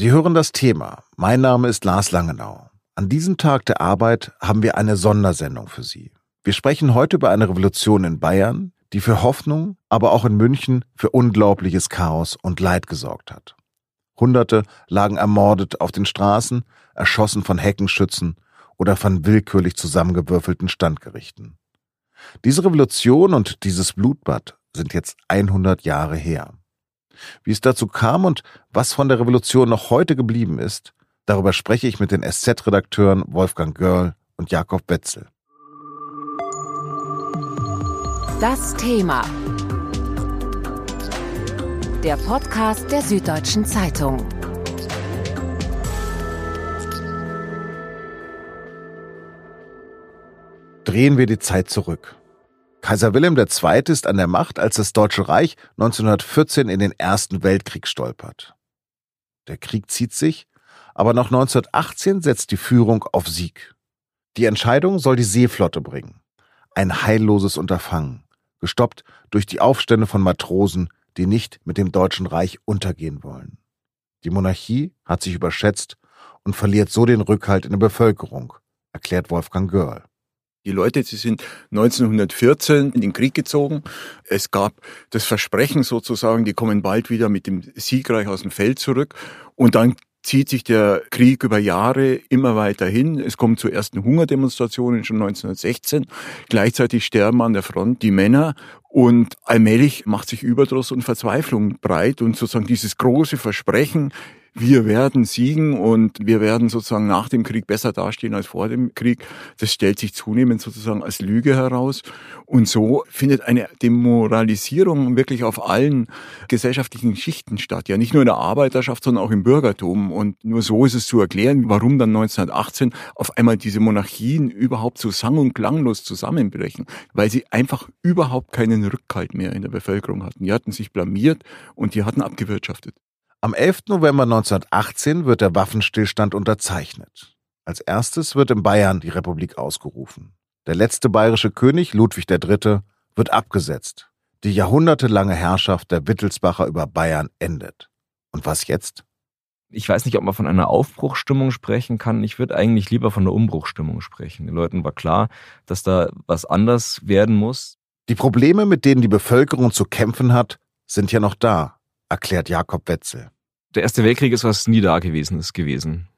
Sie hören das Thema. Mein Name ist Lars Langenau. An diesem Tag der Arbeit haben wir eine Sondersendung für Sie. Wir sprechen heute über eine Revolution in Bayern, die für Hoffnung, aber auch in München für unglaubliches Chaos und Leid gesorgt hat. Hunderte lagen ermordet auf den Straßen, erschossen von Heckenschützen oder von willkürlich zusammengewürfelten Standgerichten. Diese Revolution und dieses Blutbad sind jetzt 100 Jahre her. Wie es dazu kam und was von der Revolution noch heute geblieben ist, darüber spreche ich mit den SZ-Redakteuren Wolfgang Görl und Jakob Wetzel. Das Thema. Der Podcast der Süddeutschen Zeitung. Drehen wir die Zeit zurück. Kaiser Wilhelm II. ist an der Macht, als das Deutsche Reich 1914 in den Ersten Weltkrieg stolpert. Der Krieg zieht sich, aber noch 1918 setzt die Führung auf Sieg. Die Entscheidung soll die Seeflotte bringen. Ein heilloses Unterfangen, gestoppt durch die Aufstände von Matrosen, die nicht mit dem Deutschen Reich untergehen wollen. Die Monarchie hat sich überschätzt und verliert so den Rückhalt in der Bevölkerung, erklärt Wolfgang Görl. Die Leute, sie sind 1914 in den Krieg gezogen. Es gab das Versprechen sozusagen, die kommen bald wieder mit dem Siegreich aus dem Feld zurück. Und dann zieht sich der Krieg über Jahre immer weiter hin. Es kommt zu ersten Hungerdemonstrationen schon 1916. Gleichzeitig sterben an der Front die Männer und allmählich macht sich Überdruss und Verzweiflung breit und sozusagen dieses große Versprechen, wir werden siegen und wir werden sozusagen nach dem Krieg besser dastehen als vor dem Krieg. Das stellt sich zunehmend sozusagen als Lüge heraus. Und so findet eine Demoralisierung wirklich auf allen gesellschaftlichen Schichten statt. Ja, nicht nur in der Arbeiterschaft, sondern auch im Bürgertum. Und nur so ist es zu erklären, warum dann 1918 auf einmal diese Monarchien überhaupt so sang- und klanglos zusammenbrechen. Weil sie einfach überhaupt keinen Rückhalt mehr in der Bevölkerung hatten. Die hatten sich blamiert und die hatten abgewirtschaftet. Am 11. November 1918 wird der Waffenstillstand unterzeichnet. Als erstes wird in Bayern die Republik ausgerufen. Der letzte bayerische König, Ludwig III., wird abgesetzt. Die jahrhundertelange Herrschaft der Wittelsbacher über Bayern endet. Und was jetzt? Ich weiß nicht, ob man von einer Aufbruchstimmung sprechen kann. Ich würde eigentlich lieber von einer Umbruchstimmung sprechen. Den Leuten war klar, dass da was anders werden muss. Die Probleme, mit denen die Bevölkerung zu kämpfen hat, sind ja noch da erklärt Jakob Wetzel. Der Erste Weltkrieg ist was nie Dagewesenes gewesen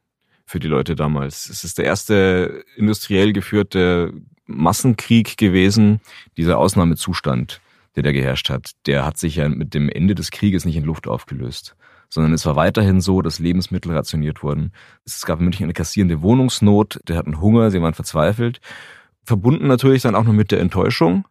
für die Leute damals. Es ist der erste industriell geführte Massenkrieg gewesen, dieser Ausnahmezustand, der da geherrscht hat. Der hat sich ja mit dem Ende des Krieges nicht in Luft aufgelöst sondern es war weiterhin so, dass Lebensmittel rationiert wurden. Es gab in München eine kassierende Wohnungsnot, der hatten Hunger, sie waren verzweifelt. Verbunden natürlich dann auch noch mit der Enttäuschung.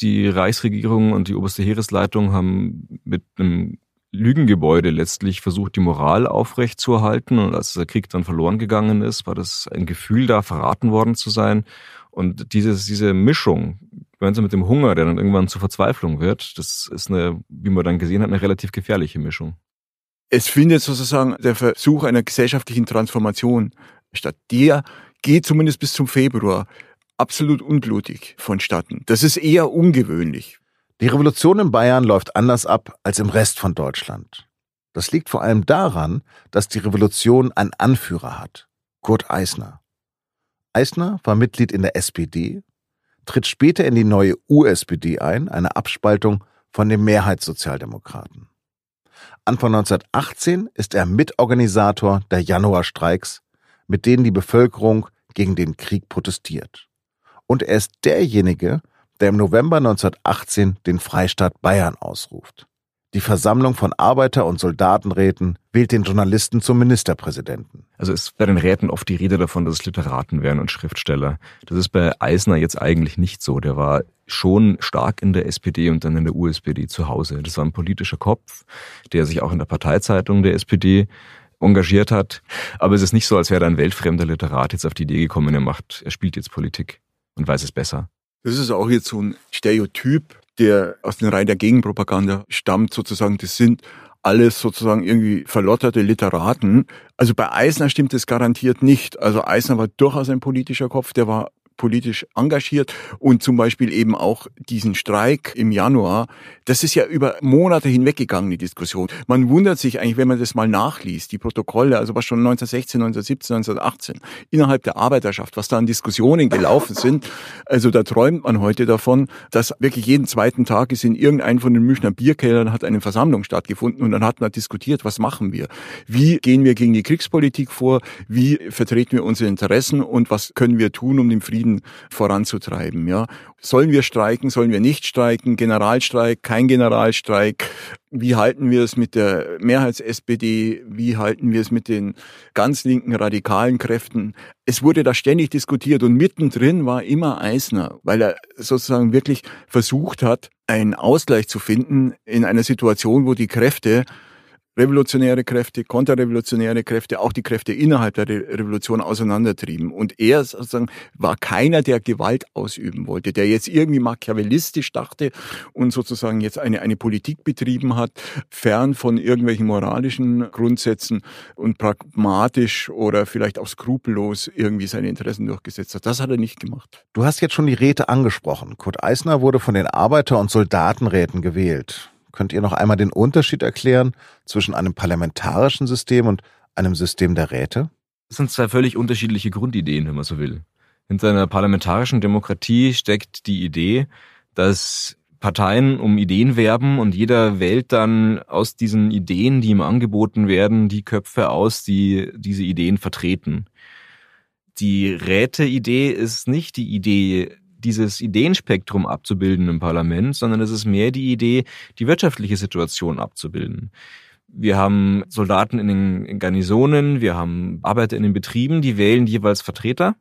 Die Reichsregierung und die oberste Heeresleitung haben mit einem Lügengebäude letztlich versucht, die Moral aufrechtzuerhalten. Und als der Krieg dann verloren gegangen ist, war das ein Gefühl da, verraten worden zu sein. Und dieses, diese Mischung, gemeinsam mit dem Hunger, der dann irgendwann zur Verzweiflung wird, das ist eine, wie man dann gesehen hat, eine relativ gefährliche Mischung. Es findet sozusagen der Versuch einer gesellschaftlichen Transformation statt. Der geht zumindest bis zum Februar absolut unblutig vonstatten. Das ist eher ungewöhnlich. Die Revolution in Bayern läuft anders ab als im Rest von Deutschland. Das liegt vor allem daran, dass die Revolution einen Anführer hat, Kurt Eisner. Eisner war Mitglied in der SPD, tritt später in die neue USPD ein, eine Abspaltung von den Mehrheitssozialdemokraten. Anfang 1918 ist er Mitorganisator der Januarstreiks, mit denen die Bevölkerung gegen den Krieg protestiert. Und er ist derjenige, der im November 1918 den Freistaat Bayern ausruft. Die Versammlung von Arbeiter- und Soldatenräten wählt den Journalisten zum Ministerpräsidenten. Also ist bei den Räten oft die Rede davon, dass es Literaten wären und Schriftsteller. Das ist bei Eisner jetzt eigentlich nicht so. Der war schon stark in der SPD und dann in der USPD zu Hause. Das war ein politischer Kopf, der sich auch in der Parteizeitung der SPD engagiert hat. Aber es ist nicht so, als wäre ein weltfremder Literat jetzt auf die Idee gekommen, er macht, er spielt jetzt Politik und weiß es besser. Das ist auch jetzt so ein Stereotyp, der aus den Reihen der Gegenpropaganda stammt, sozusagen. Das sind alles sozusagen irgendwie verlotterte Literaten. Also bei Eisner stimmt es garantiert nicht. Also Eisner war durchaus ein politischer Kopf, der war politisch engagiert und zum Beispiel eben auch diesen Streik im Januar, das ist ja über Monate hinweggegangen, die Diskussion. Man wundert sich eigentlich, wenn man das mal nachliest, die Protokolle, also was schon 1916, 1917, 1918, innerhalb der Arbeiterschaft, was da an Diskussionen gelaufen sind. Also da träumt man heute davon, dass wirklich jeden zweiten Tag ist in irgendeinem von den Münchner Bierkellern hat eine Versammlung stattgefunden und dann hat man diskutiert, was machen wir? Wie gehen wir gegen die Kriegspolitik vor? Wie vertreten wir unsere Interessen und was können wir tun, um den Frieden voranzutreiben? Ja, sollen wir streiken? Sollen wir nicht streiken? Generalstreik? Kein Generalstreik? Wie halten wir es mit der Mehrheits-SPD? Wie halten wir es mit den ganz linken radikalen Kräften? Es wurde da ständig diskutiert und mittendrin war immer Eisner, weil er sozusagen wirklich versucht hat, einen Ausgleich zu finden in einer Situation, wo die Kräfte revolutionäre Kräfte, konterrevolutionäre Kräfte, auch die Kräfte innerhalb der Re Revolution auseinandertrieben. Und er sozusagen war keiner, der Gewalt ausüben wollte, der jetzt irgendwie machiavellistisch dachte und sozusagen jetzt eine, eine Politik betrieben hat, fern von irgendwelchen moralischen Grundsätzen und pragmatisch oder vielleicht auch skrupellos irgendwie seine Interessen durchgesetzt hat. Das hat er nicht gemacht. Du hast jetzt schon die Räte angesprochen. Kurt Eisner wurde von den Arbeiter- und Soldatenräten gewählt. Könnt ihr noch einmal den Unterschied erklären zwischen einem parlamentarischen System und einem System der Räte? Das sind zwei völlig unterschiedliche Grundideen, wenn man so will. Hinter einer parlamentarischen Demokratie steckt die Idee, dass Parteien um Ideen werben und jeder wählt dann aus diesen Ideen, die ihm angeboten werden, die Köpfe aus, die diese Ideen vertreten. Die Räteidee ist nicht die Idee dieses Ideenspektrum abzubilden im Parlament, sondern es ist mehr die Idee, die wirtschaftliche Situation abzubilden. Wir haben Soldaten in den Garnisonen, wir haben Arbeiter in den Betrieben, die wählen jeweils Vertreter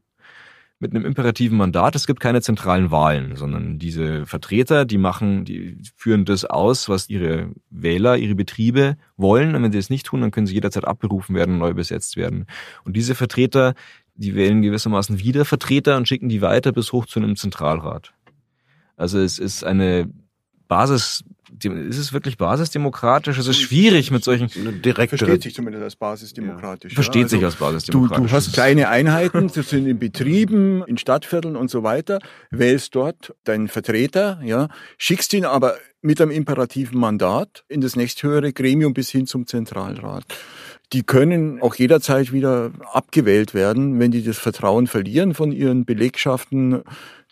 mit einem imperativen Mandat. Es gibt keine zentralen Wahlen, sondern diese Vertreter, die machen, die führen das aus, was ihre Wähler, ihre Betriebe wollen. Und wenn sie es nicht tun, dann können sie jederzeit abberufen werden und neu besetzt werden. Und diese Vertreter, die wählen gewissermaßen wieder Vertreter und schicken die weiter bis hoch zu einem Zentralrat. Also es ist eine Basis, ist es wirklich basisdemokratisch? Es ist schwierig mit solchen direkten. Versteht sich zumindest als basisdemokratisch. Ja. Versteht ja, also sich als basisdemokratisch. Du, du hast kleine Einheiten, das sind in Betrieben, in Stadtvierteln und so weiter, wählst dort deinen Vertreter, ja, schickst ihn aber mit einem imperativen Mandat in das nächsthöhere Gremium bis hin zum Zentralrat die können auch jederzeit wieder abgewählt werden, wenn die das Vertrauen verlieren von ihren Belegschaften.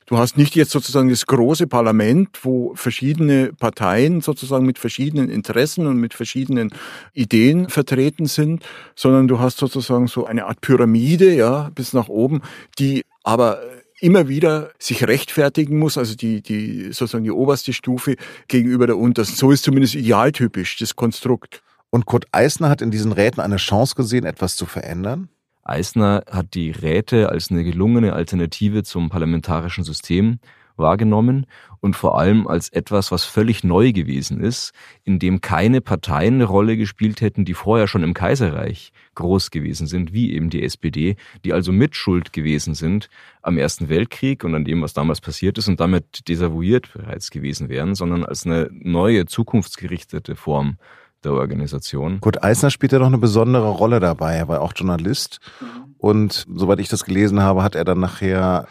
Du hast nicht jetzt sozusagen das große Parlament, wo verschiedene Parteien sozusagen mit verschiedenen Interessen und mit verschiedenen Ideen vertreten sind, sondern du hast sozusagen so eine Art Pyramide, ja, bis nach oben, die aber immer wieder sich rechtfertigen muss, also die, die, sozusagen die oberste Stufe gegenüber der untersten. So ist zumindest idealtypisch das Konstrukt. Und Kurt Eisner hat in diesen Räten eine Chance gesehen, etwas zu verändern? Eisner hat die Räte als eine gelungene Alternative zum parlamentarischen System wahrgenommen und vor allem als etwas, was völlig neu gewesen ist, in dem keine Parteien eine Rolle gespielt hätten, die vorher schon im Kaiserreich groß gewesen sind, wie eben die SPD, die also mitschuld gewesen sind am Ersten Weltkrieg und an dem, was damals passiert ist und damit desavouiert bereits gewesen wären, sondern als eine neue, zukunftsgerichtete Form der Organisation. Kurt Eisner spielt ja noch eine besondere Rolle dabei. Er war auch Journalist. Mhm. Und soweit ich das gelesen habe, hat er dann nachher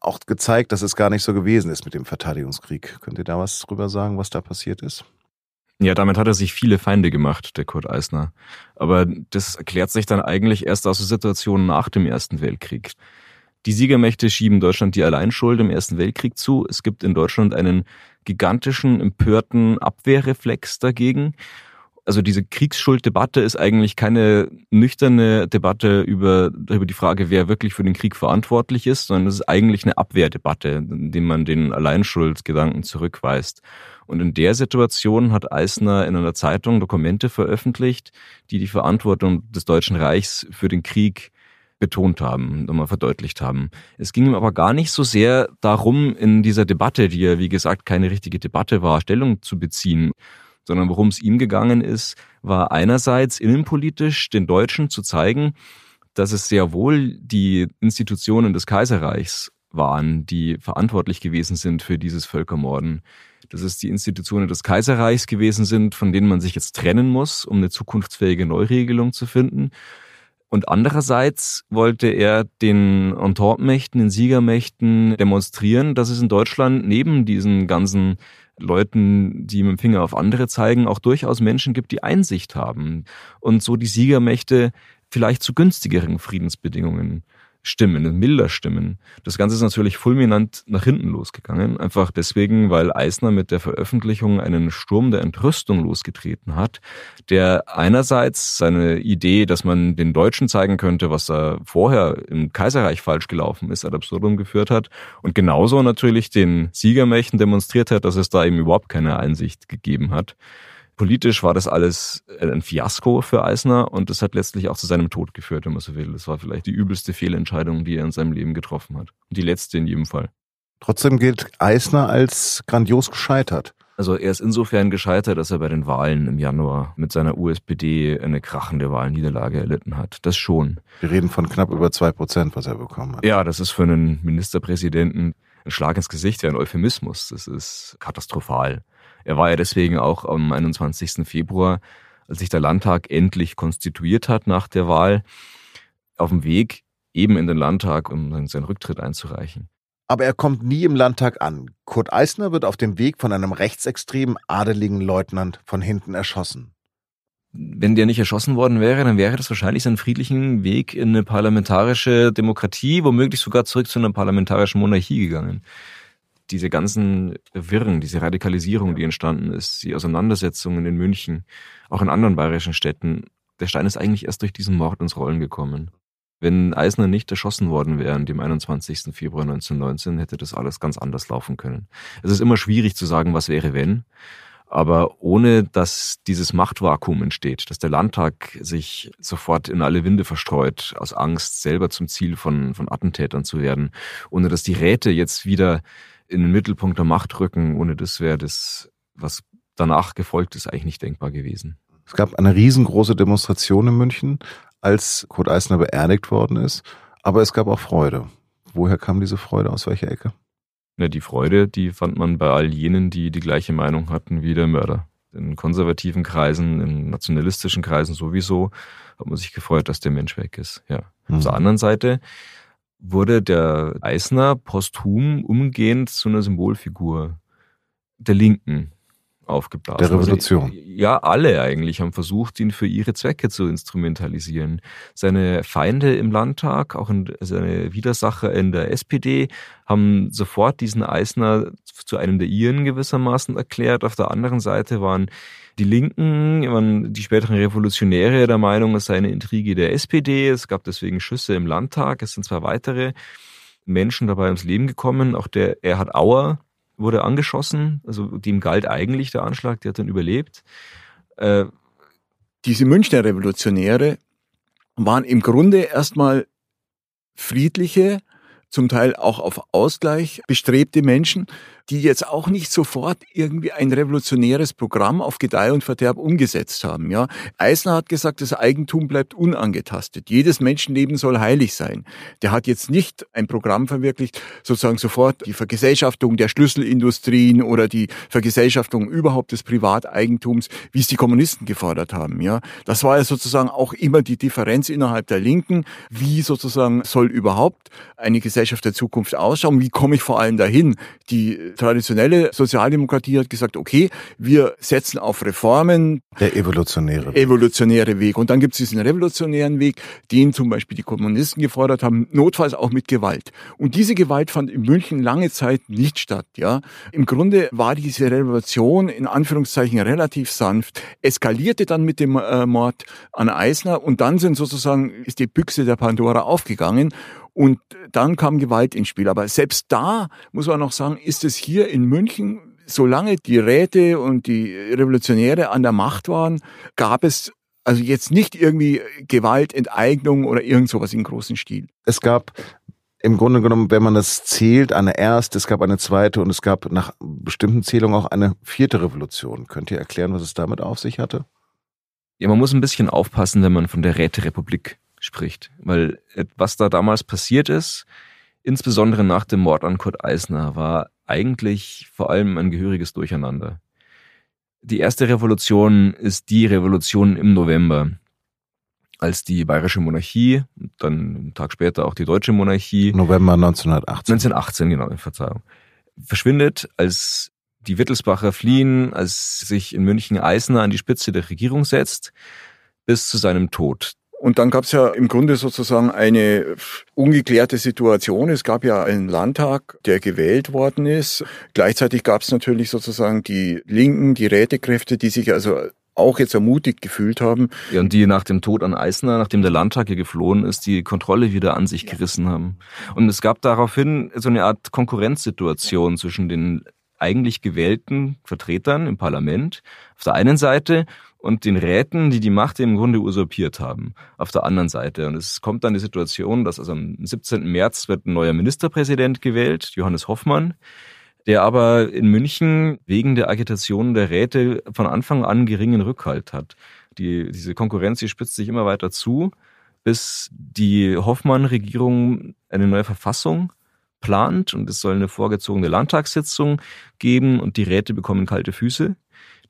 auch gezeigt, dass es gar nicht so gewesen ist mit dem Verteidigungskrieg. Könnt ihr da was drüber sagen, was da passiert ist? Ja, damit hat er sich viele Feinde gemacht, der Kurt Eisner. Aber das erklärt sich dann eigentlich erst aus der Situation nach dem Ersten Weltkrieg. Die Siegermächte schieben Deutschland die Alleinschuld im Ersten Weltkrieg zu. Es gibt in Deutschland einen gigantischen, empörten Abwehrreflex dagegen also diese Kriegsschulddebatte ist eigentlich keine nüchterne Debatte über, über die Frage, wer wirklich für den Krieg verantwortlich ist, sondern es ist eigentlich eine Abwehrdebatte, indem man den Alleinschuldgedanken zurückweist. Und in der Situation hat Eisner in einer Zeitung Dokumente veröffentlicht, die die Verantwortung des Deutschen Reichs für den Krieg betont haben, nochmal verdeutlicht haben. Es ging ihm aber gar nicht so sehr darum, in dieser Debatte, die ja wie gesagt keine richtige Debatte war, Stellung zu beziehen, sondern worum es ihm gegangen ist, war einerseits innenpolitisch den Deutschen zu zeigen, dass es sehr wohl die Institutionen des Kaiserreichs waren, die verantwortlich gewesen sind für dieses Völkermorden. Dass es die Institutionen des Kaiserreichs gewesen sind, von denen man sich jetzt trennen muss, um eine zukunftsfähige Neuregelung zu finden. Und andererseits wollte er den Entente-Mächten, den Siegermächten demonstrieren, dass es in Deutschland neben diesen ganzen Leuten, die mit dem Finger auf andere zeigen, auch durchaus Menschen gibt, die Einsicht haben. Und so die Siegermächte vielleicht zu günstigeren Friedensbedingungen Stimmen, milder Stimmen. Das Ganze ist natürlich fulminant nach hinten losgegangen, einfach deswegen, weil Eisner mit der Veröffentlichung einen Sturm der Entrüstung losgetreten hat, der einerseits seine Idee, dass man den Deutschen zeigen könnte, was da vorher im Kaiserreich falsch gelaufen ist, ad absurdum geführt hat und genauso natürlich den Siegermächten demonstriert hat, dass es da eben überhaupt keine Einsicht gegeben hat. Politisch war das alles ein Fiasko für Eisner und das hat letztlich auch zu seinem Tod geführt, wenn man so will. Das war vielleicht die übelste Fehlentscheidung, die er in seinem Leben getroffen hat. Und die letzte in jedem Fall. Trotzdem gilt Eisner als grandios gescheitert. Also er ist insofern gescheitert, dass er bei den Wahlen im Januar mit seiner USPD eine krachende Wahlniederlage erlitten hat. Das schon. Wir reden von knapp über zwei Prozent, was er bekommen hat. Ja, das ist für einen Ministerpräsidenten ein Schlag ins Gesicht, ja ein Euphemismus. Das ist katastrophal. Er war ja deswegen auch am 21. Februar, als sich der Landtag endlich konstituiert hat nach der Wahl, auf dem Weg eben in den Landtag, um seinen Rücktritt einzureichen. Aber er kommt nie im Landtag an. Kurt Eisner wird auf dem Weg von einem rechtsextremen adeligen Leutnant von hinten erschossen. Wenn der nicht erschossen worden wäre, dann wäre das wahrscheinlich sein friedlichen Weg in eine parlamentarische Demokratie, womöglich sogar zurück zu einer parlamentarischen Monarchie gegangen diese ganzen Wirren, diese Radikalisierung, die entstanden ist, die Auseinandersetzungen in München, auch in anderen bayerischen Städten, der Stein ist eigentlich erst durch diesen Mord ins Rollen gekommen. Wenn Eisner nicht erschossen worden wäre an dem 21. Februar 1919, hätte das alles ganz anders laufen können. Es ist immer schwierig zu sagen, was wäre wenn, aber ohne dass dieses Machtvakuum entsteht, dass der Landtag sich sofort in alle Winde verstreut, aus Angst, selber zum Ziel von, von Attentätern zu werden, ohne dass die Räte jetzt wieder in den Mittelpunkt der Macht rücken. Ohne das wäre das, was danach gefolgt ist, eigentlich nicht denkbar gewesen. Es gab eine riesengroße Demonstration in München, als Kurt Eisner beerdigt worden ist. Aber es gab auch Freude. Woher kam diese Freude? Aus welcher Ecke? Ja, die Freude, die fand man bei all jenen, die die gleiche Meinung hatten wie der Mörder. In konservativen Kreisen, in nationalistischen Kreisen sowieso, hat man sich gefreut, dass der Mensch weg ist. Ja. Mhm. Auf der anderen Seite wurde der Eisner posthum umgehend zu einer Symbolfigur der Linken aufgeblasen. Der Revolution. Also, ja, alle eigentlich haben versucht, ihn für ihre Zwecke zu instrumentalisieren. Seine Feinde im Landtag, auch seine Widersacher in der SPD, haben sofort diesen Eisner zu einem der ihren gewissermaßen erklärt. Auf der anderen Seite waren die Linken, die späteren Revolutionäre der Meinung, es sei eine Intrige der SPD. Es gab deswegen Schüsse im Landtag. Es sind zwei weitere Menschen dabei ums Leben gekommen. Auch der Erhard Auer wurde angeschossen. Also dem galt eigentlich der Anschlag, der hat dann überlebt. Äh, Diese Münchner Revolutionäre waren im Grunde erstmal friedliche, zum Teil auch auf Ausgleich bestrebte Menschen, die jetzt auch nicht sofort irgendwie ein revolutionäres Programm auf Gedeih und Verderb umgesetzt haben. Ja, Eisner hat gesagt, das Eigentum bleibt unangetastet. Jedes Menschenleben soll heilig sein. Der hat jetzt nicht ein Programm verwirklicht, sozusagen sofort die Vergesellschaftung der Schlüsselindustrien oder die Vergesellschaftung überhaupt des Privateigentums, wie es die Kommunisten gefordert haben. Ja, das war ja sozusagen auch immer die Differenz innerhalb der Linken. Wie sozusagen soll überhaupt eine Gesellschaft der Zukunft ausschauen? Wie komme ich vor allem dahin, die traditionelle Sozialdemokratie hat gesagt, okay, wir setzen auf Reformen. Der evolutionäre Weg. Evolutionäre Weg. Und dann gibt es diesen revolutionären Weg, den zum Beispiel die Kommunisten gefordert haben, notfalls auch mit Gewalt. Und diese Gewalt fand in München lange Zeit nicht statt. Ja, Im Grunde war diese Revolution in Anführungszeichen relativ sanft, eskalierte dann mit dem äh, Mord an Eisner und dann sind sozusagen, ist die Büchse der Pandora aufgegangen und dann kam Gewalt ins Spiel. Aber selbst da, muss man noch sagen, ist es hier in München, solange die Räte und die Revolutionäre an der Macht waren, gab es also jetzt nicht irgendwie Gewalt, Enteignung oder irgend sowas in großen Stil. Es gab im Grunde genommen, wenn man das zählt, eine erste, es gab eine zweite und es gab nach bestimmten Zählungen auch eine vierte Revolution. Könnt ihr erklären, was es damit auf sich hatte? Ja, man muss ein bisschen aufpassen, wenn man von der Räterepublik spricht. Weil was da damals passiert ist, insbesondere nach dem Mord an Kurt Eisner, war eigentlich vor allem ein gehöriges Durcheinander. Die erste Revolution ist die Revolution im November. als die bayerische Monarchie, dann einen Tag später auch die deutsche Monarchie. November 1918. 1918, genau, Verzeihung. Verschwindet, als die Wittelsbacher fliehen, als sich in München Eisner an die Spitze der Regierung setzt, bis zu seinem Tod. Und dann gab es ja im Grunde sozusagen eine ungeklärte Situation. Es gab ja einen Landtag, der gewählt worden ist. Gleichzeitig gab es natürlich sozusagen die Linken, die Rätekräfte, die sich also auch jetzt ermutigt gefühlt haben. Ja, und die nach dem Tod an Eisner, nachdem der Landtag hier geflohen ist, die Kontrolle wieder an sich gerissen haben. Und es gab daraufhin so eine Art Konkurrenzsituation zwischen den eigentlich gewählten Vertretern im Parlament auf der einen Seite und den Räten, die die Macht im Grunde usurpiert haben, auf der anderen Seite. Und es kommt dann die Situation, dass also am 17. März wird ein neuer Ministerpräsident gewählt, Johannes Hoffmann, der aber in München wegen der Agitation der Räte von Anfang an geringen Rückhalt hat. Die, diese Konkurrenz, die spitzt sich immer weiter zu, bis die Hoffmann-Regierung eine neue Verfassung plant und es soll eine vorgezogene Landtagssitzung geben und die Räte bekommen kalte Füße.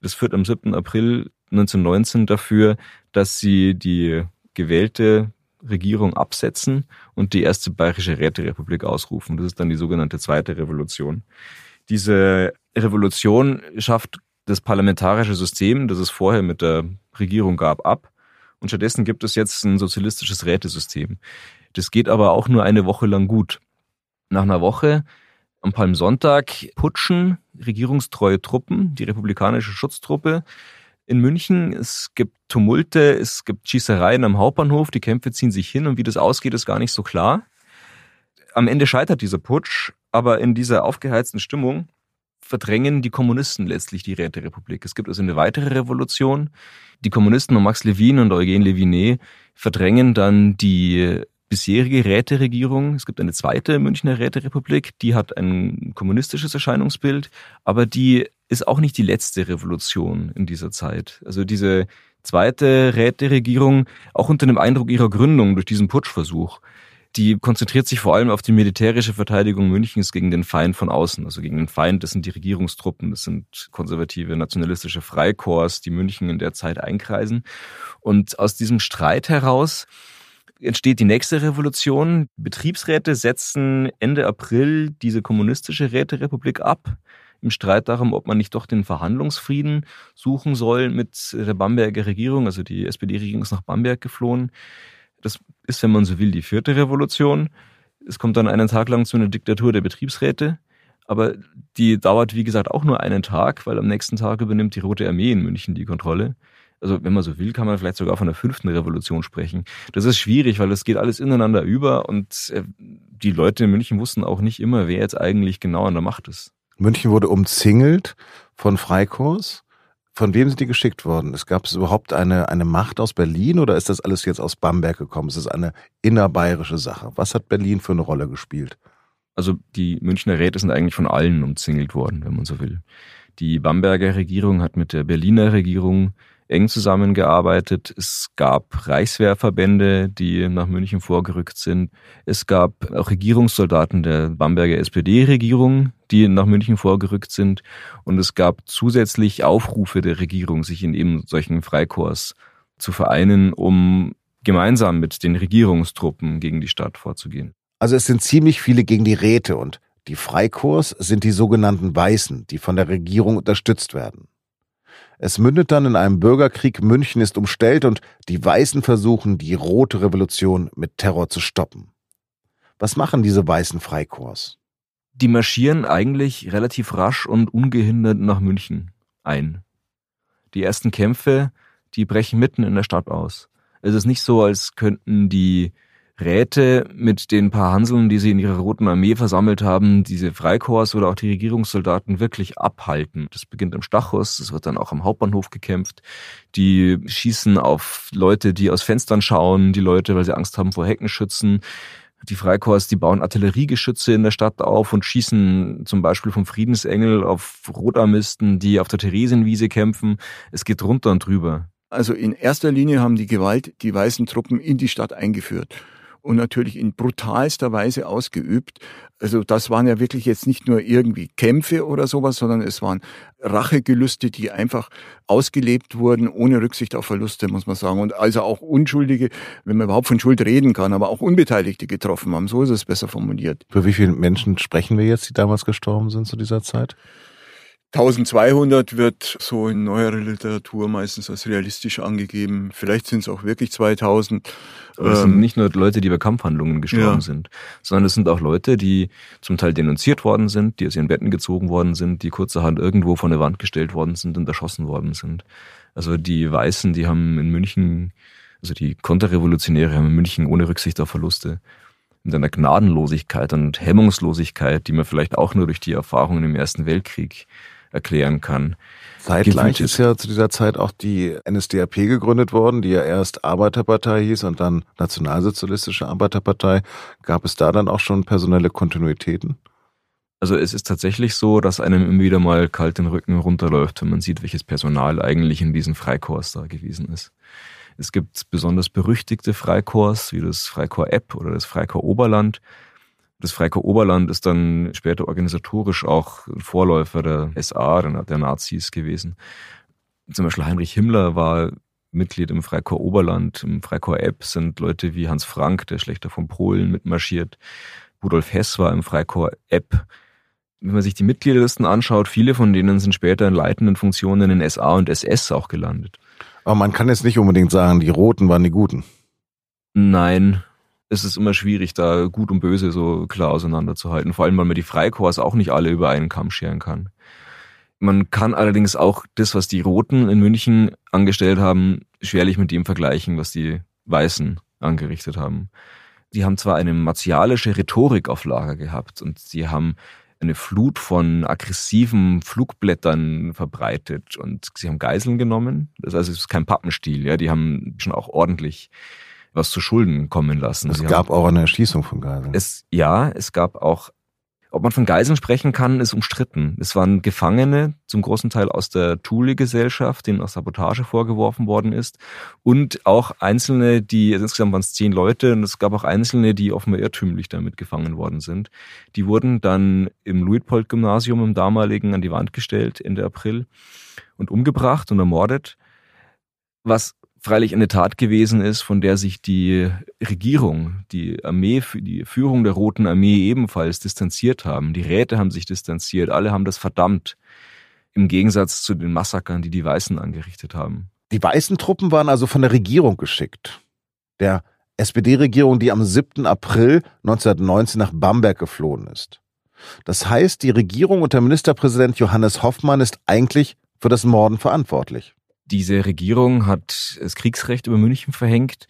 Das führt am 7. April 1919 dafür, dass sie die gewählte Regierung absetzen und die erste bayerische Räterepublik ausrufen. Das ist dann die sogenannte zweite Revolution. Diese Revolution schafft das parlamentarische System, das es vorher mit der Regierung gab, ab. Und stattdessen gibt es jetzt ein sozialistisches Rätesystem. Das geht aber auch nur eine Woche lang gut. Nach einer Woche am Palmsonntag putschen regierungstreue Truppen, die republikanische Schutztruppe in München. Es gibt Tumulte, es gibt Schießereien am Hauptbahnhof, die Kämpfe ziehen sich hin und wie das ausgeht, ist gar nicht so klar. Am Ende scheitert dieser Putsch, aber in dieser aufgeheizten Stimmung verdrängen die Kommunisten letztlich die Räterepublik. Es gibt also eine weitere Revolution. Die Kommunisten und Max Levin und Eugen Levinet verdrängen dann die bisherige Räteregierung. Es gibt eine zweite Münchner Räterepublik, die hat ein kommunistisches Erscheinungsbild, aber die ist auch nicht die letzte Revolution in dieser Zeit. Also diese zweite Räteregierung, auch unter dem Eindruck ihrer Gründung durch diesen Putschversuch, die konzentriert sich vor allem auf die militärische Verteidigung Münchens gegen den Feind von außen. Also gegen den Feind, das sind die Regierungstruppen, das sind konservative nationalistische Freikorps, die München in der Zeit einkreisen. Und aus diesem Streit heraus entsteht die nächste Revolution. Betriebsräte setzen Ende April diese kommunistische Räterepublik ab im Streit darum, ob man nicht doch den Verhandlungsfrieden suchen soll mit der Bamberger Regierung. Also die SPD-Regierung ist nach Bamberg geflohen. Das ist, wenn man so will, die vierte Revolution. Es kommt dann einen Tag lang zu einer Diktatur der Betriebsräte. Aber die dauert, wie gesagt, auch nur einen Tag, weil am nächsten Tag übernimmt die Rote Armee in München die Kontrolle also wenn man so will, kann man vielleicht sogar von der fünften Revolution sprechen. Das ist schwierig, weil das geht alles ineinander über und äh, die Leute in München wussten auch nicht immer, wer jetzt eigentlich genau an der Macht ist. München wurde umzingelt von Freikorps. Von wem sind die geschickt worden? Es gab es überhaupt eine, eine Macht aus Berlin oder ist das alles jetzt aus Bamberg gekommen? Es ist eine innerbayerische Sache. Was hat Berlin für eine Rolle gespielt? Also die Münchner Räte sind eigentlich von allen umzingelt worden, wenn man so will. Die Bamberger Regierung hat mit der Berliner Regierung eng zusammengearbeitet. Es gab Reichswehrverbände, die nach München vorgerückt sind. Es gab auch Regierungssoldaten der Bamberger SPD-Regierung, die nach München vorgerückt sind. Und es gab zusätzlich Aufrufe der Regierung, sich in eben solchen Freikorps zu vereinen, um gemeinsam mit den Regierungstruppen gegen die Stadt vorzugehen. Also es sind ziemlich viele gegen die Räte und die Freikorps sind die sogenannten Weißen, die von der Regierung unterstützt werden. Es mündet dann in einem Bürgerkrieg, München ist umstellt und die Weißen versuchen, die Rote Revolution mit Terror zu stoppen. Was machen diese weißen Freikorps? Die marschieren eigentlich relativ rasch und ungehindert nach München ein. Die ersten Kämpfe, die brechen mitten in der Stadt aus. Es ist nicht so, als könnten die Räte mit den paar Hanseln, die sie in ihrer Roten Armee versammelt haben, diese Freikorps oder auch die Regierungssoldaten wirklich abhalten. Das beginnt im Stachus, es wird dann auch am Hauptbahnhof gekämpft. Die schießen auf Leute, die aus Fenstern schauen, die Leute, weil sie Angst haben vor Heckenschützen. Die Freikorps, die bauen Artilleriegeschütze in der Stadt auf und schießen zum Beispiel vom Friedensengel auf Rotarmisten, die auf der Theresienwiese kämpfen. Es geht runter und drüber. Also in erster Linie haben die Gewalt die weißen Truppen in die Stadt eingeführt. Und natürlich in brutalster Weise ausgeübt. Also das waren ja wirklich jetzt nicht nur irgendwie Kämpfe oder sowas, sondern es waren Rachegelüste, die einfach ausgelebt wurden, ohne Rücksicht auf Verluste, muss man sagen. Und also auch Unschuldige, wenn man überhaupt von Schuld reden kann, aber auch Unbeteiligte getroffen haben. So ist es besser formuliert. Für wie viele Menschen sprechen wir jetzt, die damals gestorben sind zu dieser Zeit? 1200 wird so in neuerer Literatur meistens als realistisch angegeben. Vielleicht sind es auch wirklich 2000. Aber es ähm, sind nicht nur Leute, die bei Kampfhandlungen gestorben ja. sind, sondern es sind auch Leute, die zum Teil denunziert worden sind, die aus ihren Betten gezogen worden sind, die kurzerhand irgendwo von der Wand gestellt worden sind und erschossen worden sind. Also die Weißen, die haben in München, also die Konterrevolutionäre haben in München ohne Rücksicht auf Verluste mit einer Gnadenlosigkeit und Hemmungslosigkeit, die man vielleicht auch nur durch die Erfahrungen im Ersten Weltkrieg erklären kann. Zeitgleich ist ja zu dieser Zeit auch die NSDAP gegründet worden, die ja erst Arbeiterpartei hieß und dann Nationalsozialistische Arbeiterpartei. Gab es da dann auch schon personelle Kontinuitäten? Also es ist tatsächlich so, dass einem immer wieder mal kalt den Rücken runterläuft, wenn man sieht, welches Personal eigentlich in diesen Freikorps da gewesen ist. Es gibt besonders berüchtigte Freikorps, wie das Freikorps Epp oder das Freikorps Oberland, das Freikorps Oberland ist dann später organisatorisch auch Vorläufer der SA, der Nazis gewesen. Zum Beispiel Heinrich Himmler war Mitglied im Freikorps Oberland, im Freikorps Epp sind Leute wie Hans Frank, der Schlechter von Polen, mitmarschiert. Rudolf Hess war im Freikorps Epp. Wenn man sich die Mitgliederlisten anschaut, viele von denen sind später in leitenden Funktionen in SA und SS auch gelandet. Aber man kann jetzt nicht unbedingt sagen, die Roten waren die Guten. Nein, es ist immer schwierig, da gut und böse so klar auseinanderzuhalten. Vor allem, weil man die Freikorps auch nicht alle über einen Kamm scheren kann. Man kann allerdings auch das, was die Roten in München angestellt haben, schwerlich mit dem vergleichen, was die Weißen angerichtet haben. Die haben zwar eine martialische Rhetorik auf Lager gehabt und sie haben eine Flut von aggressiven Flugblättern verbreitet und sie haben Geiseln genommen. Das heißt, es ist kein Pappenstiel, ja. Die haben schon auch ordentlich was zu Schulden kommen lassen. Es Sie gab auch eine Erschießung von Geiseln. Es, ja, es gab auch, ob man von Geiseln sprechen kann, ist umstritten. Es waren Gefangene, zum großen Teil aus der Thule-Gesellschaft, denen auch Sabotage vorgeworfen worden ist. Und auch Einzelne, die, also insgesamt waren es zehn Leute, und es gab auch Einzelne, die offenbar irrtümlich damit gefangen worden sind. Die wurden dann im Luitpold-Gymnasium im damaligen an die Wand gestellt, Ende April, und umgebracht und ermordet. Was freilich eine Tat gewesen ist, von der sich die Regierung, die Armee, die Führung der Roten Armee ebenfalls distanziert haben. Die Räte haben sich distanziert, alle haben das verdammt, im Gegensatz zu den Massakern, die die Weißen angerichtet haben. Die weißen Truppen waren also von der Regierung geschickt. Der SPD-Regierung, die am 7. April 1919 nach Bamberg geflohen ist. Das heißt, die Regierung unter Ministerpräsident Johannes Hoffmann ist eigentlich für das Morden verantwortlich. Diese Regierung hat das Kriegsrecht über München verhängt.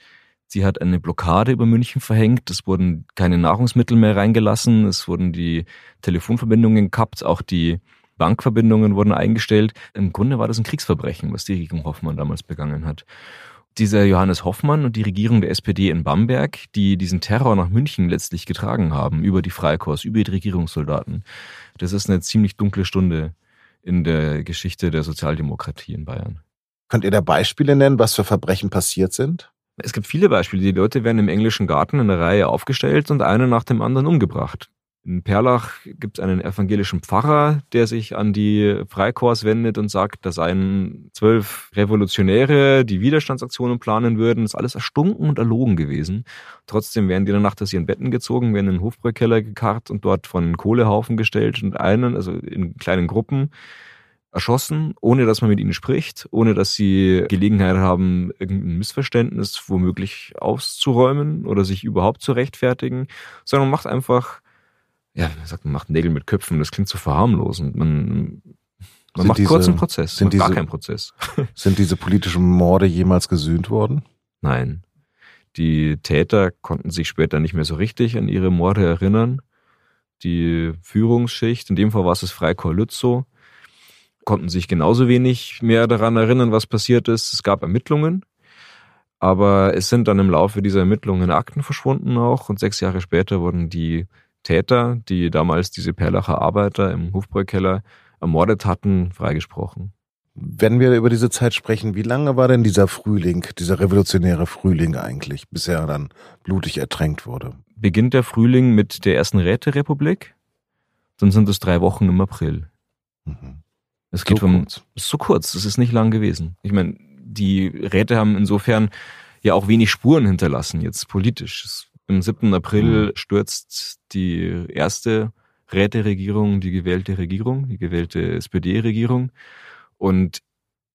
Sie hat eine Blockade über München verhängt. Es wurden keine Nahrungsmittel mehr reingelassen. Es wurden die Telefonverbindungen gekappt. Auch die Bankverbindungen wurden eingestellt. Im Grunde war das ein Kriegsverbrechen, was die Regierung Hoffmann damals begangen hat. Dieser Johannes Hoffmann und die Regierung der SPD in Bamberg, die diesen Terror nach München letztlich getragen haben, über die Freikorps, über die Regierungssoldaten, das ist eine ziemlich dunkle Stunde in der Geschichte der Sozialdemokratie in Bayern. Könnt ihr da Beispiele nennen, was für Verbrechen passiert sind? Es gibt viele Beispiele. Die Leute werden im englischen Garten in einer Reihe aufgestellt und einer nach dem anderen umgebracht. In Perlach gibt es einen evangelischen Pfarrer, der sich an die Freikorps wendet und sagt, da seien zwölf Revolutionäre, die Widerstandsaktionen planen würden. Das ist alles erstunken und erlogen gewesen. Trotzdem werden die in der Nacht aus ihren Betten gezogen, werden in den Hofbräukeller gekarrt und dort von Kohlehaufen gestellt und einen, also in kleinen Gruppen, erschossen, ohne dass man mit ihnen spricht, ohne dass sie Gelegenheit haben, irgendein Missverständnis womöglich auszuräumen oder sich überhaupt zu rechtfertigen, sondern man macht einfach, ja, man sagt, man macht Nägel mit Köpfen, das klingt so verharmlosend. Man, man macht diese, kurz einen Prozess, sind diese, gar keinen Prozess. Sind diese politischen Morde jemals gesühnt worden? Nein. Die Täter konnten sich später nicht mehr so richtig an ihre Morde erinnern. Die Führungsschicht, in dem Fall war es das Freikorps Lützow, konnten sich genauso wenig mehr daran erinnern, was passiert ist. Es gab Ermittlungen, aber es sind dann im Laufe dieser Ermittlungen Akten verschwunden auch und sechs Jahre später wurden die Täter, die damals diese Perlacher Arbeiter im Hofbräukeller ermordet hatten, freigesprochen. Wenn wir über diese Zeit sprechen, wie lange war denn dieser Frühling, dieser revolutionäre Frühling eigentlich, bis er dann blutig ertränkt wurde? Beginnt der Frühling mit der ersten Räterepublik, dann sind es drei Wochen im April. Mhm. Es geht so vom, kurz. ist so kurz, es ist nicht lang gewesen. Ich meine, die Räte haben insofern ja auch wenig Spuren hinterlassen, jetzt politisch. Im 7. April mhm. stürzt die erste Räteregierung, die gewählte Regierung, die gewählte SPD-Regierung. Und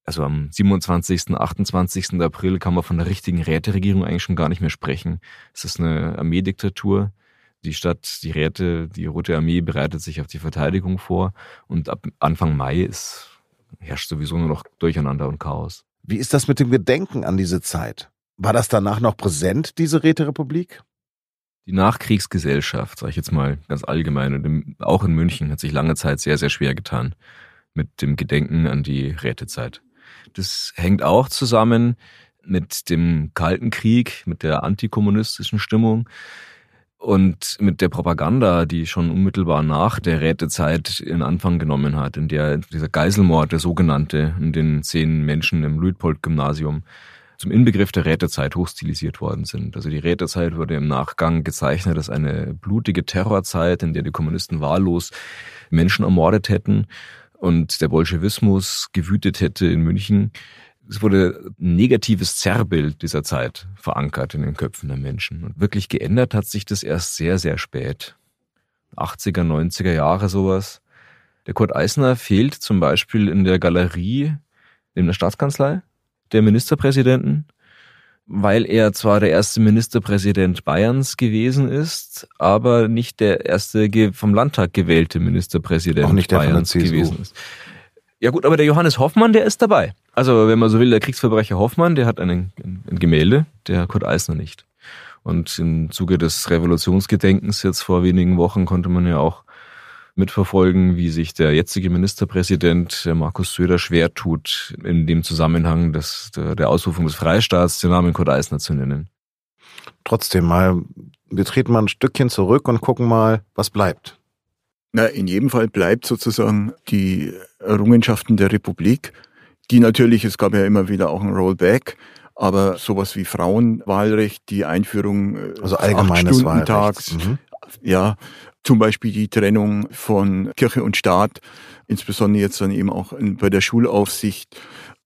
also am 27., 28. April kann man von der richtigen Räteregierung eigentlich schon gar nicht mehr sprechen. Es ist eine Armeediktatur. Die Stadt, die Räte, die Rote Armee bereitet sich auf die Verteidigung vor und ab Anfang Mai ist, herrscht sowieso nur noch Durcheinander und Chaos. Wie ist das mit dem Gedenken an diese Zeit? War das danach noch präsent, diese Räterepublik? Die Nachkriegsgesellschaft, sage ich jetzt mal ganz allgemein, und auch in München hat sich lange Zeit sehr, sehr schwer getan mit dem Gedenken an die Rätezeit. Das hängt auch zusammen mit dem Kalten Krieg, mit der antikommunistischen Stimmung und mit der Propaganda, die schon unmittelbar nach der Rätezeit in Anfang genommen hat, in der dieser Geiselmord, der sogenannte, in den zehn Menschen im Luitpold-Gymnasium zum Inbegriff der Rätezeit hochstilisiert worden sind. Also die Rätezeit wurde im Nachgang gezeichnet als eine blutige Terrorzeit, in der die Kommunisten wahllos Menschen ermordet hätten und der Bolschewismus gewütet hätte in München. Es wurde ein negatives Zerrbild dieser Zeit verankert in den Köpfen der Menschen. Und wirklich geändert hat sich das erst sehr, sehr spät. 80er, 90er Jahre sowas. Der Kurt Eisner fehlt zum Beispiel in der Galerie in der Staatskanzlei der Ministerpräsidenten weil er zwar der erste Ministerpräsident Bayerns gewesen ist, aber nicht der erste vom Landtag gewählte Ministerpräsident Auch nicht der Bayerns gewesen ist. Ja gut, aber der Johannes Hoffmann, der ist dabei. Also wenn man so will, der Kriegsverbrecher Hoffmann, der hat einen, ein Gemälde, der Kurt Eisner nicht. Und im Zuge des Revolutionsgedenkens jetzt vor wenigen Wochen konnte man ja auch mitverfolgen, wie sich der jetzige Ministerpräsident Markus Söder schwer tut, in dem Zusammenhang des, der Ausrufung des Freistaats den Namen Kurt Eisner zu nennen. Trotzdem mal, wir treten mal ein Stückchen zurück und gucken mal, was bleibt. Na, in jedem Fall bleibt sozusagen die Errungenschaften der Republik, die natürlich, es gab ja immer wieder auch ein Rollback, aber sowas wie Frauenwahlrecht, die Einführung äh, also allgemeines Wahlrecht. Mhm. ja, zum Beispiel die Trennung von Kirche und Staat, insbesondere jetzt dann eben auch bei der Schulaufsicht.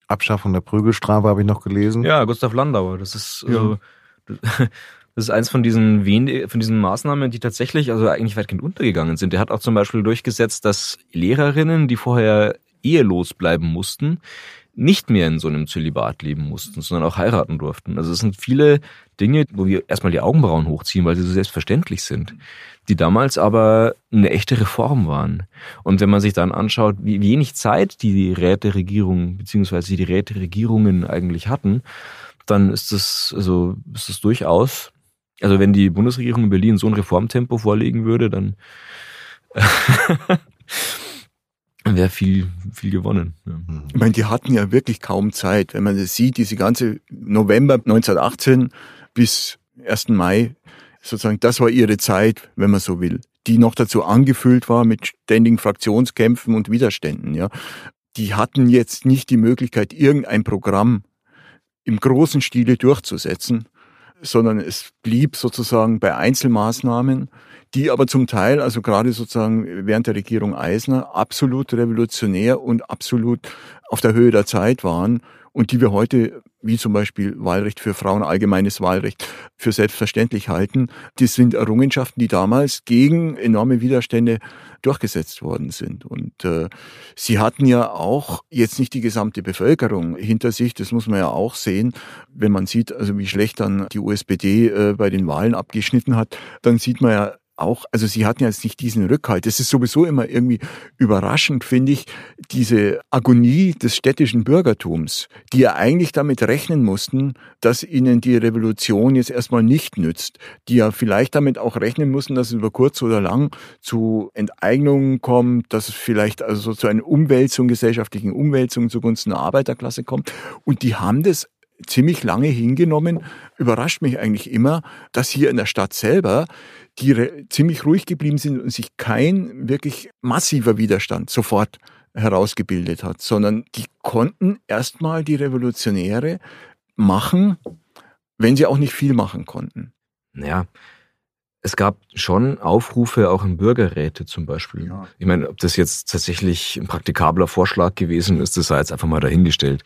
Abschaffung der Prügelstrafe habe ich noch gelesen. Ja, Gustav Landauer. Das ist, ja. also, das ist eins von diesen, wen von diesen Maßnahmen, die tatsächlich also eigentlich weitgehend untergegangen sind. Der hat auch zum Beispiel durchgesetzt, dass Lehrerinnen, die vorher ehelos bleiben mussten, nicht mehr in so einem Zölibat leben mussten, sondern auch heiraten durften. Also es sind viele Dinge, wo wir erstmal die Augenbrauen hochziehen, weil sie so selbstverständlich sind, die damals aber eine echte Reform waren. Und wenn man sich dann anschaut, wie wenig Zeit die Räteregierung beziehungsweise die Räteregierungen eigentlich hatten, dann ist das also ist das durchaus also wenn die Bundesregierung in Berlin so ein Reformtempo vorlegen würde, dann wäre viel, viel gewonnen. Ja. Ich meine, die hatten ja wirklich kaum Zeit. Wenn man das sieht, diese ganze November 1918 bis 1. Mai, sozusagen, das war ihre Zeit, wenn man so will, die noch dazu angefüllt war mit ständigen Fraktionskämpfen und Widerständen, ja. Die hatten jetzt nicht die Möglichkeit, irgendein Programm im großen Stile durchzusetzen, sondern es blieb sozusagen bei Einzelmaßnahmen, die aber zum Teil, also gerade sozusagen während der Regierung Eisner, absolut revolutionär und absolut auf der Höhe der Zeit waren und die wir heute, wie zum Beispiel Wahlrecht für Frauen, allgemeines Wahlrecht, für selbstverständlich halten. Die sind Errungenschaften, die damals gegen enorme Widerstände durchgesetzt worden sind. Und äh, sie hatten ja auch jetzt nicht die gesamte Bevölkerung hinter sich, das muss man ja auch sehen. Wenn man sieht, also wie schlecht dann die USPD äh, bei den Wahlen abgeschnitten hat, dann sieht man ja auch, also sie hatten jetzt nicht diesen Rückhalt. Das ist sowieso immer irgendwie überraschend, finde ich, diese Agonie des städtischen Bürgertums, die ja eigentlich damit rechnen mussten, dass ihnen die Revolution jetzt erstmal nicht nützt, die ja vielleicht damit auch rechnen mussten, dass es über kurz oder lang zu Enteignungen kommt, dass es vielleicht also zu einer Umwälzung, gesellschaftlichen Umwälzung zugunsten der Arbeiterklasse kommt. Und die haben das ziemlich lange hingenommen. Überrascht mich eigentlich immer, dass hier in der Stadt selber die ziemlich ruhig geblieben sind und sich kein wirklich massiver Widerstand sofort herausgebildet hat, sondern die konnten erstmal die Revolutionäre machen, wenn sie auch nicht viel machen konnten. Naja, es gab schon Aufrufe auch in Bürgerräte zum Beispiel. Ja. Ich meine, ob das jetzt tatsächlich ein praktikabler Vorschlag gewesen ist, das sei jetzt einfach mal dahingestellt.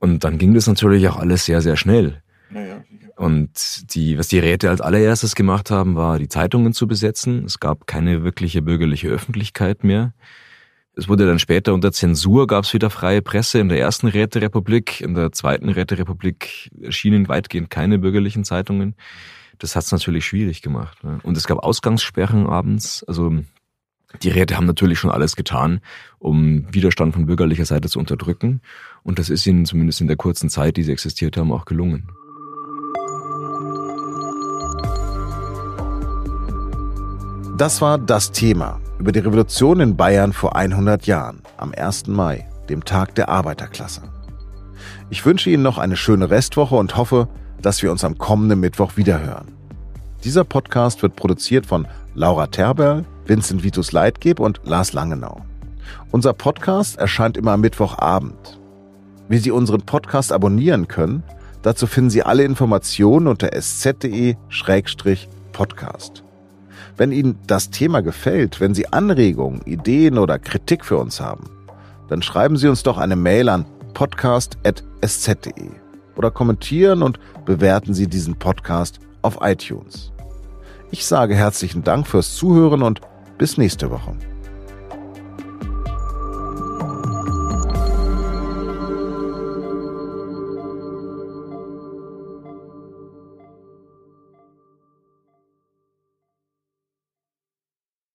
Und dann ging das natürlich auch alles sehr, sehr schnell. Naja. Und die, was die Räte als allererstes gemacht haben, war die Zeitungen zu besetzen. Es gab keine wirkliche bürgerliche Öffentlichkeit mehr. Es wurde dann später unter Zensur gab es wieder freie Presse in der ersten Räterepublik. In der zweiten Räterepublik erschienen weitgehend keine bürgerlichen Zeitungen das hat es natürlich schwierig gemacht. Ne? Und es gab Ausgangssperren abends. Also die Räte haben natürlich schon alles getan, um Widerstand von bürgerlicher Seite zu unterdrücken. Und das ist ihnen zumindest in der kurzen Zeit, die sie existiert haben, auch gelungen. Das war das Thema über die Revolution in Bayern vor 100 Jahren, am 1. Mai, dem Tag der Arbeiterklasse. Ich wünsche Ihnen noch eine schöne Restwoche und hoffe, dass wir uns am kommenden Mittwoch wiederhören. Dieser Podcast wird produziert von Laura Terberl, Vincent Vitus Leitgeb und Lars Langenau. Unser Podcast erscheint immer am Mittwochabend. Wie Sie unseren Podcast abonnieren können, dazu finden Sie alle Informationen unter sz.de-podcast. Wenn Ihnen das Thema gefällt, wenn Sie Anregungen, Ideen oder Kritik für uns haben, dann schreiben Sie uns doch eine Mail an podcast.sz.de oder kommentieren und bewerten Sie diesen Podcast auf iTunes. Ich sage herzlichen Dank fürs Zuhören und bis nächste Woche.